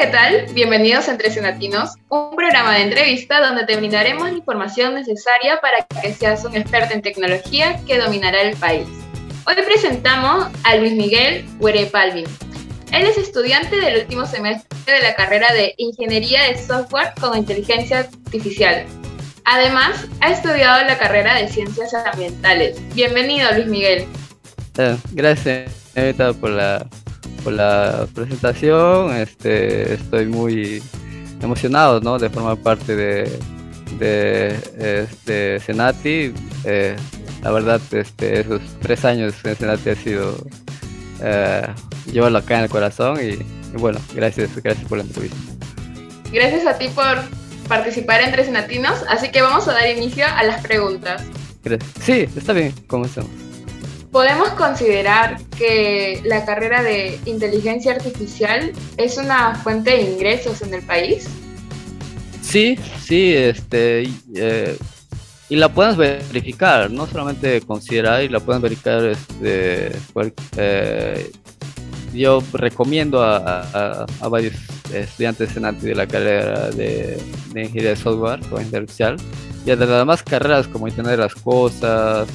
¿qué tal? Bienvenidos a Entre Senatinos, un programa de entrevista donde te brindaremos la información necesaria para que seas un experto en tecnología que dominará el país. Hoy presentamos a Luis Miguel Huerepalvin. Él es estudiante del último semestre de la carrera de Ingeniería de Software con Inteligencia Artificial. Además, ha estudiado la carrera de Ciencias Ambientales. Bienvenido, Luis Miguel. Eh, gracias, por la por la presentación. Este, estoy muy emocionado ¿no? de formar parte de, de este, Senati. Eh, la verdad, este, esos tres años en Senati ha sido eh, llevarlo acá en el corazón y, bueno, gracias, gracias por la entrevista. Gracias a ti por participar entre Senatinos, así que vamos a dar inicio a las preguntas. Sí, está bien, comencemos. ¿Podemos considerar que la carrera de inteligencia artificial es una fuente de ingresos en el país? Sí, sí, este, eh, y la puedes verificar, no solamente considerar, y la pueden verificar, este, eh, yo recomiendo a, varios estudiantes en de la carrera de, ingeniería de software o artificial y a las demás carreras como Internet de las Cosas,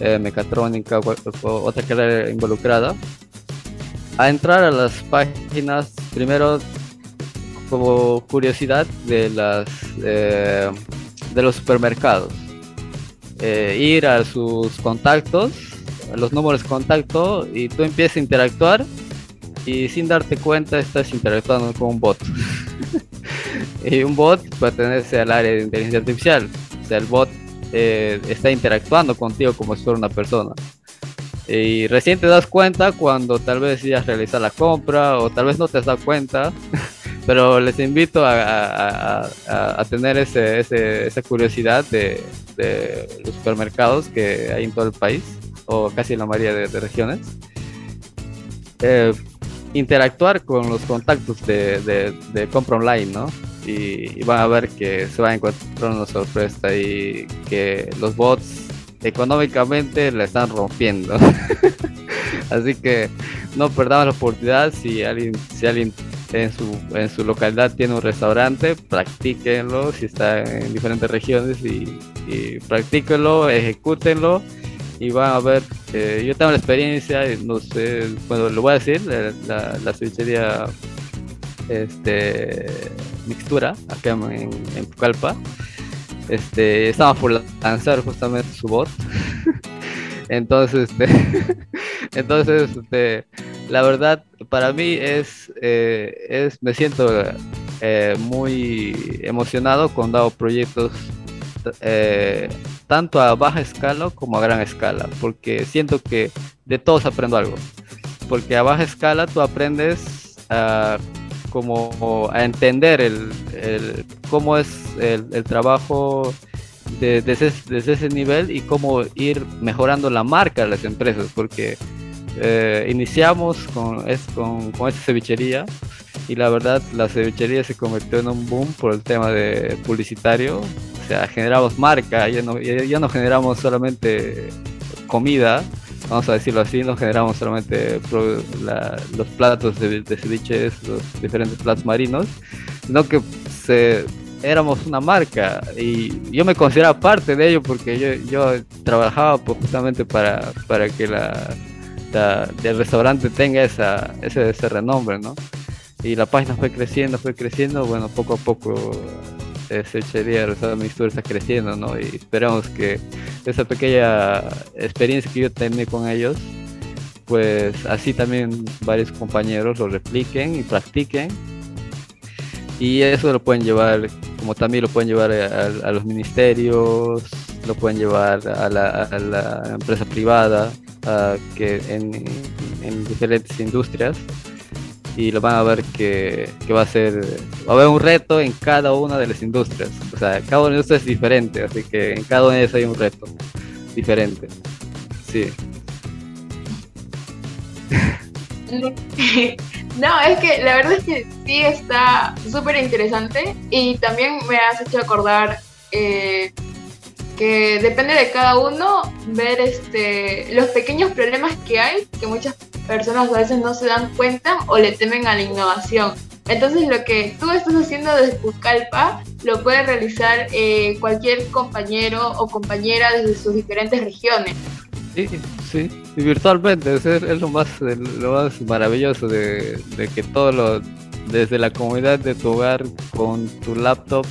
eh, mecatrónica o, otra carrera involucrada, a entrar a las páginas primero como curiosidad de las eh, de los supermercados. Eh, ir a sus contactos los números de contacto y tú empiezas a interactuar y sin darte cuenta estás interactuando con un bot. Y un bot pertenece al área de inteligencia artificial. O sea el bot eh, está interactuando contigo como si fuera una persona. Y recién te das cuenta cuando tal vez ya has realizado la compra o tal vez no te has dado cuenta, pero les invito a, tener ese, esa curiosidad de, los supermercados que hay en todo el país o casi en la mayoría de, regiones. Eh, interactuar con los contactos de, de compra online, ¿no? Y, van a ver que se va a encontrar una sorpresa y que los bots económicamente la están rompiendo. Así que no perdamos la oportunidad si alguien, si alguien en su, en su localidad tiene un restaurante, practíquenlo si está en diferentes regiones y, y practíquenlo, ejecútenlo y van a ver, eh, yo tengo la experiencia, no sé, bueno, lo voy a decir, la, la, este, mixtura acá en, en Pucallpa. Este, estaba por lanzar justamente su bot. entonces, este, entonces, este, la verdad, para mí es, eh, es me siento eh, muy emocionado cuando hago proyectos eh, tanto a baja escala como a gran escala, porque siento que de todos aprendo algo. Porque a baja escala tú aprendes a como a entender el, cómo es el, trabajo desde, ese nivel y cómo ir mejorando la marca de las empresas, porque eh, iniciamos con, es, con, con esta cevichería y la verdad la cevichería se convirtió en un boom por el tema de publicitario, o sea, generamos marca, ya no, ya no generamos solamente comida, vamos a decirlo así, no generamos solamente los platos de, de ceviches, los diferentes platos marinos, sino que se, éramos una marca y yo me consideraba parte de ello porque yo, yo trabajaba pues, justamente para, para que la, el restaurante tenga esa, ese, ese renombre, ¿no? Y la página fue creciendo, fue creciendo, bueno, poco a poco ese echaría Rosado Mistura está creciendo, ¿no? Y esperamos que esa pequeña experiencia que yo tenía con ellos, pues así también varios compañeros lo repliquen y practiquen. Y eso lo pueden llevar, como también lo pueden llevar a, los ministerios, lo pueden llevar a la, empresa privada, que en, en diferentes industrias y lo van a ver que, va a ser, va a haber un reto en cada una de las industrias. O sea, cada una de ellas es diferente, así que en cada una de ellas hay un reto diferente. Sí. No, es que la verdad es que sí está súper interesante y también me has hecho acordar eh, que depende de cada uno ver este los pequeños problemas que hay que muchas personas a veces no se dan cuenta o le temen a la innovación. Entonces lo que tú estás haciendo desde Pucallpa lo puede realizar eh, cualquier compañero o compañera desde sus diferentes regiones. Sí, sí, y virtualmente, es, es lo, más, lo más maravilloso de, de que todo lo, desde la comunidad de tu hogar con tu laptop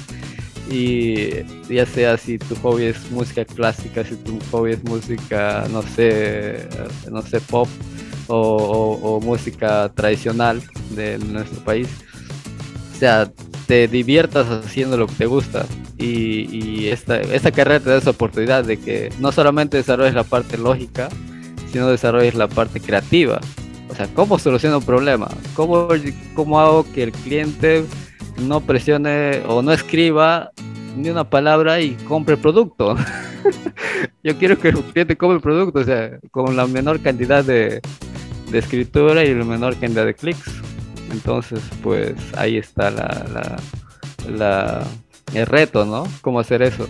y ya sea si tu hobby es música clásica, si tu hobby es música, no sé, no sé, pop o, música tradicional de nuestro país, o sea, te diviertas haciendo lo que te gusta y, esta, esta carrera te da esa oportunidad de que no solamente desarrolles la parte lógica, sino desarrolles la parte creativa. O sea, ¿cómo soluciono un problema? ¿Cómo, ¿Cómo hago que el cliente no presione o no escriba ni una palabra y compre el producto. Yo quiero que el cliente compre el producto, o sea, con la menor cantidad de, escritura y la menor cantidad de clics. Entonces, pues ahí está la, la, el reto, ¿no? ¿Cómo hacer eso?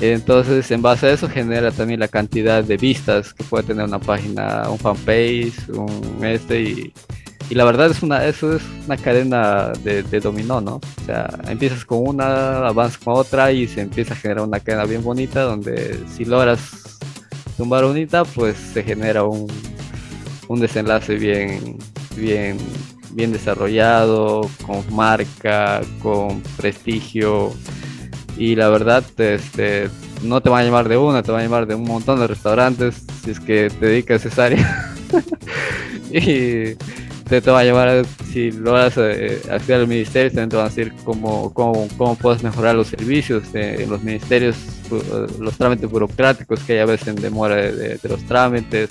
Entonces, en base a eso genera también la cantidad de vistas que puede tener una página, un fanpage, un este y, y la verdad es una, eso es una cadena de, dominó, ¿no? O sea, empiezas con una, avanzas con otra y se empieza a generar una cadena bien bonita donde si logras tumbar unita, pues se genera un, un desenlace bien, bien, bien desarrollado, con marca, con prestigio. Y la verdad, este, no te van a llamar de una, te van a llamar de un montón de restaurantes si es que te dedicas a esa área. y te, te va a llevar, si logras eh, acceder al ministerio, te van a decir cómo, cómo, cómo puedes mejorar los servicios en los ministerios, los trámites burocráticos que hay a veces en demora de, los trámites.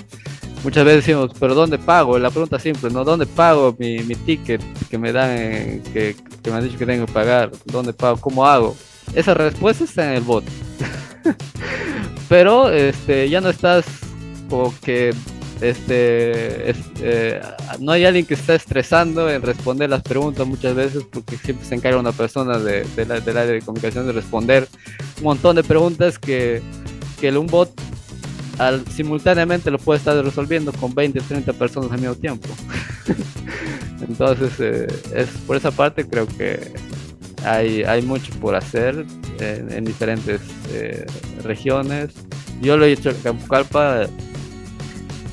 Muchas veces decimos, pero ¿dónde pago? La pregunta simple, ¿no? ¿Dónde pago mi, mi ticket que me dan, que, me han dicho que tengo que pagar? ¿Dónde pago? ¿Cómo hago? Esa respuesta está en el bot. pero este, ya no estás como que este eh, no hay alguien que está estresando en responder las preguntas muchas veces porque siempre se encarga una persona de, la, del área de comunicación de responder un montón de preguntas que, que un bot al, simultáneamente lo puede estar resolviendo con 20, 30 personas al mismo tiempo. Entonces, eh, es por esa parte creo que hay, hay mucho por hacer en, diferentes eh, regiones. Yo lo he hecho en Campucalpa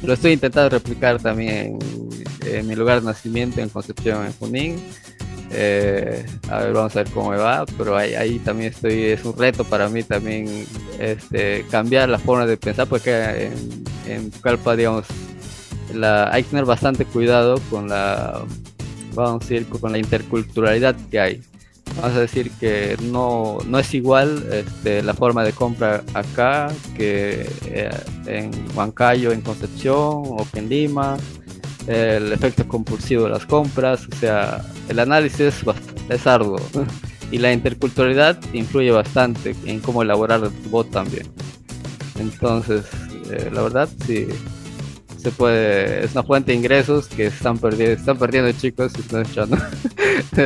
lo estoy intentando replicar también en, mi lugar de nacimiento en Concepción, en Junín. Eh, a ver, vamos a ver cómo me va, pero ahí, ahí, también estoy, es un reto para mí también este, cambiar la forma de pensar, porque en, en Calpa, digamos, la, hay que tener bastante cuidado con la, vamos a decir, con la interculturalidad que hay. Vamos a decir que no, no es igual este, la forma de compra acá que eh, en Huancayo, en Concepción o que en Lima, el efecto compulsivo de las compras, o sea, el análisis es, arduo y la interculturalidad influye bastante en cómo elaborar el bot también. Entonces, eh, la verdad, sí, se puede, es una fuente de ingresos que están perdiendo, chicos, están echando.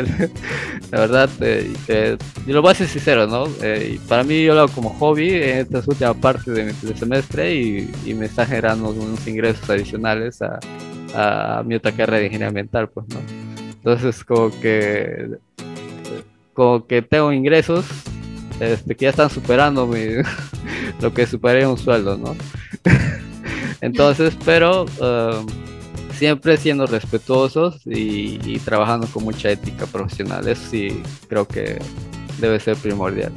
la verdad, eh, eh, y lo voy a ser sincero, ¿no? Eh, para mí yo lo hago como hobby en esta última parte de mi semestre y, me está generando unos ingresos adicionales a, a, mi otra carrera de ingeniería ambiental, pues, ¿no? Entonces, como que, como que tengo ingresos este, que ya están superando mi, lo que superaría un sueldo, ¿no? Entonces, pero um, siempre siendo respetuosos y, trabajando con mucha ética profesional. Eso sí creo que debe ser primordial.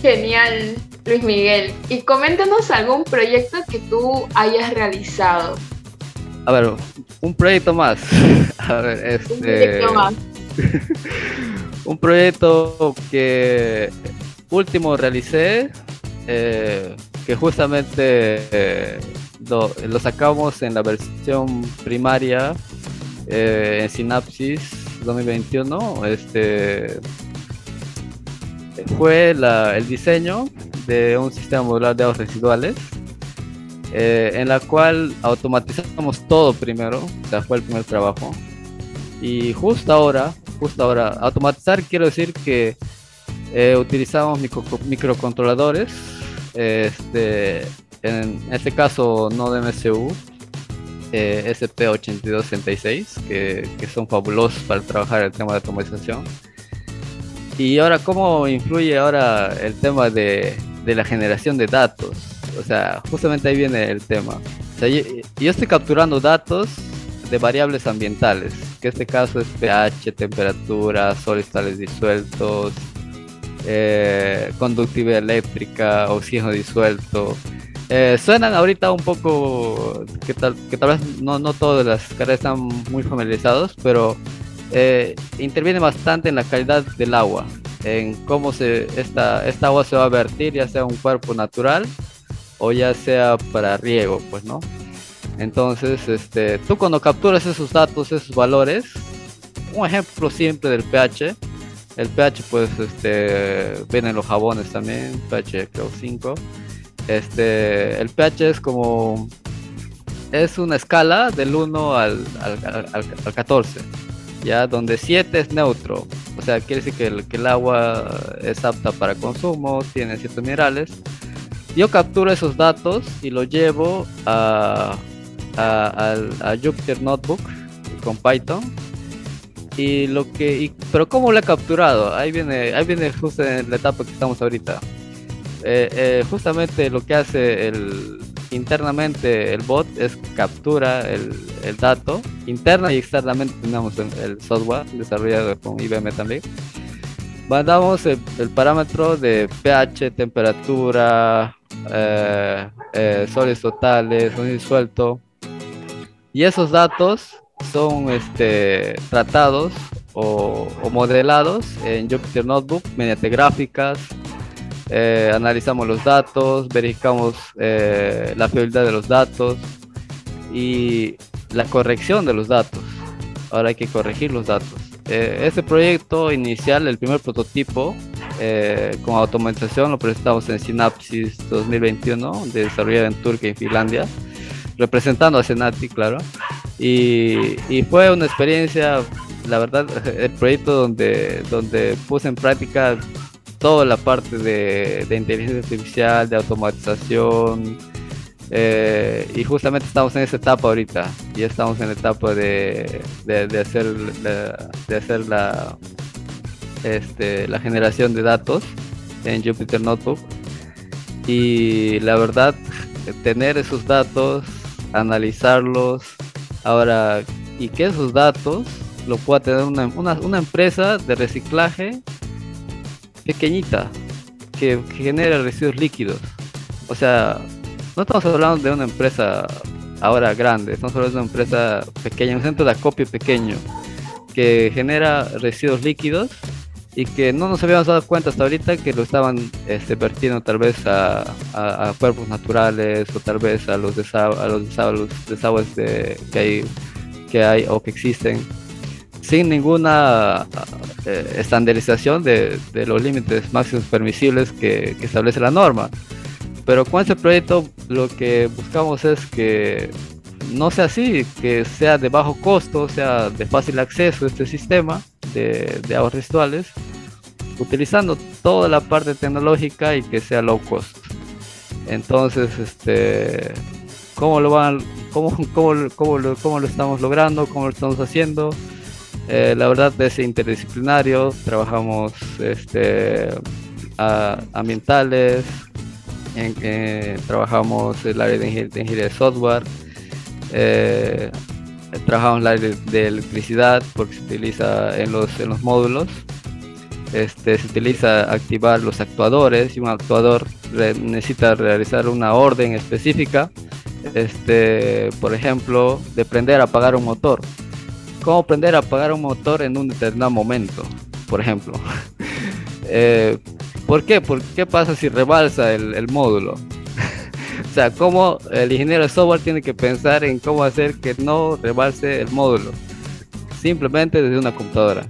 Genial, Luis Miguel. Y coméntanos algún proyecto que tú hayas realizado. A ver, un proyecto más. A ver, este... Un proyecto más. Un proyecto que último realicé, eh, que justamente eh, lo, sacamos en la versión primaria eh, en Synapsis 2021. Este fue el diseño de un sistema modular de aguas residuales en la cual automatizamos todo primero, o sea, fue el primer trabajo. Y justo ahora, justo ahora, automatizar quiero decir que eh, utilizamos microcontroladores este, en este caso no de MSU, eh, SP8266, que, que son fabulosos para trabajar el tema de automatización. Y ahora, ¿cómo influye ahora el tema de, de la generación de datos? O sea, justamente ahí viene el tema. yo, estoy capturando datos de variables ambientales, que este caso es pH, temperatura, sólidos disueltos, eh, conductividad eléctrica, oxígeno disuelto. Eh, suenan ahorita un poco que tal, que tal vez no, no todas las carreras están muy familiarizados, pero eh, interviene bastante en la calidad del agua, en cómo se, esta, esta agua se va a vertir, ya sea un cuerpo natural o ya sea para riego, pues, ¿no? Entonces, este, tú cuando capturas esos datos, esos valores, un ejemplo simple del pH, el pH pues este vienen los jabones también, pH creo 5. Este, el pH es como es una escala del 1 al, al, al, 14, ya donde 7 es neutro, o sea, quiere decir que el, que el agua es apta para consumo, tiene ciertos minerales. Yo capturo esos datos y los llevo a, a, a Jupyter Notebook con Python. Y lo que pero cómo lo he capturado ahí viene ahí viene justo en la etapa que estamos ahorita. Eh, eh, justamente lo que hace el internamente el bot es captura el, el dato interna y externamente tenemos el, software desarrollado con IBM también. Mandamos el, parámetro de pH temperatura eh, eh soles totales un disuelto y esos datos son este, tratados o, modelados en Jupyter Notebook mediante gráficas. Eh, analizamos los datos, verificamos eh, la fiabilidad de los datos y la corrección de los datos. Ahora hay que corregir los datos. Eh, este proyecto inicial, el primer prototipo con automatización, lo presentamos en Synapsis 2021, desarrollado en Turquía y Finlandia, representando a Senati, claro. Y, fue una experiencia, la verdad, el proyecto donde, donde puse en práctica toda la parte de, inteligencia artificial, de automatización. Eh, y justamente estamos en esa etapa ahorita. Ya estamos en la etapa de, de, hacer, la, de hacer la, este, la generación de datos en Jupyter Notebook. Y la verdad, tener esos datos, analizarlos, Ahora, y que esos datos lo pueda tener una, una, empresa de reciclaje pequeñita que, genera residuos líquidos. O sea, no estamos hablando de una empresa ahora grande, estamos hablando de una empresa pequeña, un centro de acopio pequeño que genera residuos líquidos y que no nos habíamos dado cuenta hasta ahorita que lo estaban este, vertiendo tal vez a, a, cuerpos naturales o tal vez a los, a los desagües, de, que, hay, que hay o que existen sin ninguna eh, estandarización de, de, los límites máximos permisibles que, que establece la norma. Pero con este proyecto lo que buscamos es que no sea así, que sea de bajo costo, sea de fácil acceso este sistema de, de aguas residuales, utilizando toda la parte tecnológica y que sea low cost. Entonces, este, ¿cómo lo van, cómo, cómo, cómo, lo, cómo lo estamos logrando, cómo lo estamos haciendo? Eh, la verdad es interdisciplinario, trabajamos este, ambientales, en, trabajamos el área de, ingeniería de software, eh, trabajamos área de electricidad porque se utiliza en los, en los módulos. Este, se utiliza activar los actuadores y un actuador necesita realizar una orden específica. Este, por ejemplo, de prender a apagar un motor. ¿Cómo prender a apagar un motor en un determinado momento? Por ejemplo. eh, ¿Por qué? ¿Por qué pasa si rebalsa el módulo? O sea, cómo el ingeniero de software tiene que pensar en cómo hacer que no rebalse el módulo. Simplemente desde una computadora.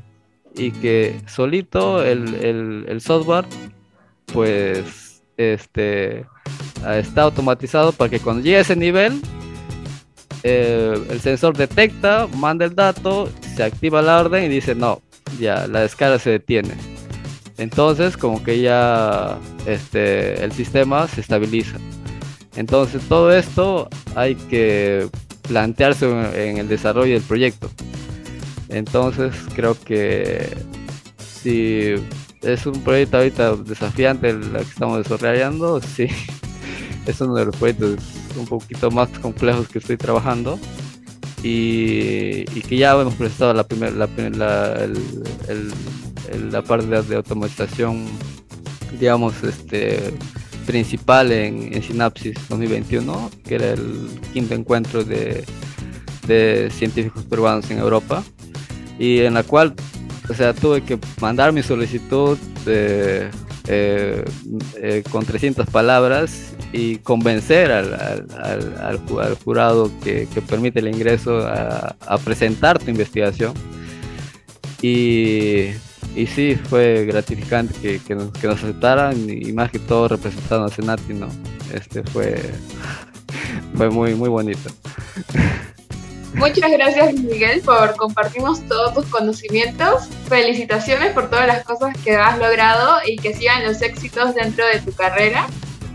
Y que solito el, software, pues, este, está automatizado para que cuando llegue a ese nivel, eh, el sensor detecta, manda el dato, se activa la orden y dice, no, ya, la descarga se detiene. Entonces, como que ya este, el sistema se estabiliza. Entonces todo esto hay que plantearse en el desarrollo del proyecto. Entonces creo que si es un proyecto ahorita desafiante el que estamos desarrollando, sí, es uno de los proyectos un poquito más complejos que estoy trabajando y, que ya hemos presentado la primera la, la, la parte de, automatización digamos este principal en, en Synapsis 2021 que era el quinto encuentro de, de científicos peruanos en Europa y en la cual o sea tuve que mandar mi solicitud eh, eh, con 300 palabras y convencer al, al, jurado que, que, permite el ingreso a, a, presentar tu investigación. Y, y sí, fue gratificante que, que, nos, aceptaran y más que todo representando a Senati, ¿no? Este fue, fue muy, muy bonito. Muchas gracias Miguel por compartirnos todos tus conocimientos. Felicitaciones por todas las cosas que has logrado y que sigan los éxitos dentro de tu carrera.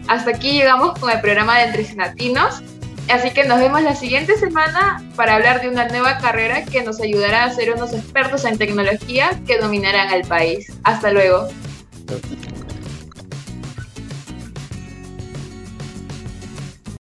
Hasta aquí llegamos con el programa de Entre Latinos. Así que nos vemos la siguiente semana para hablar de una nueva carrera que nos ayudará a ser unos expertos en tecnología que dominarán al país. Hasta luego.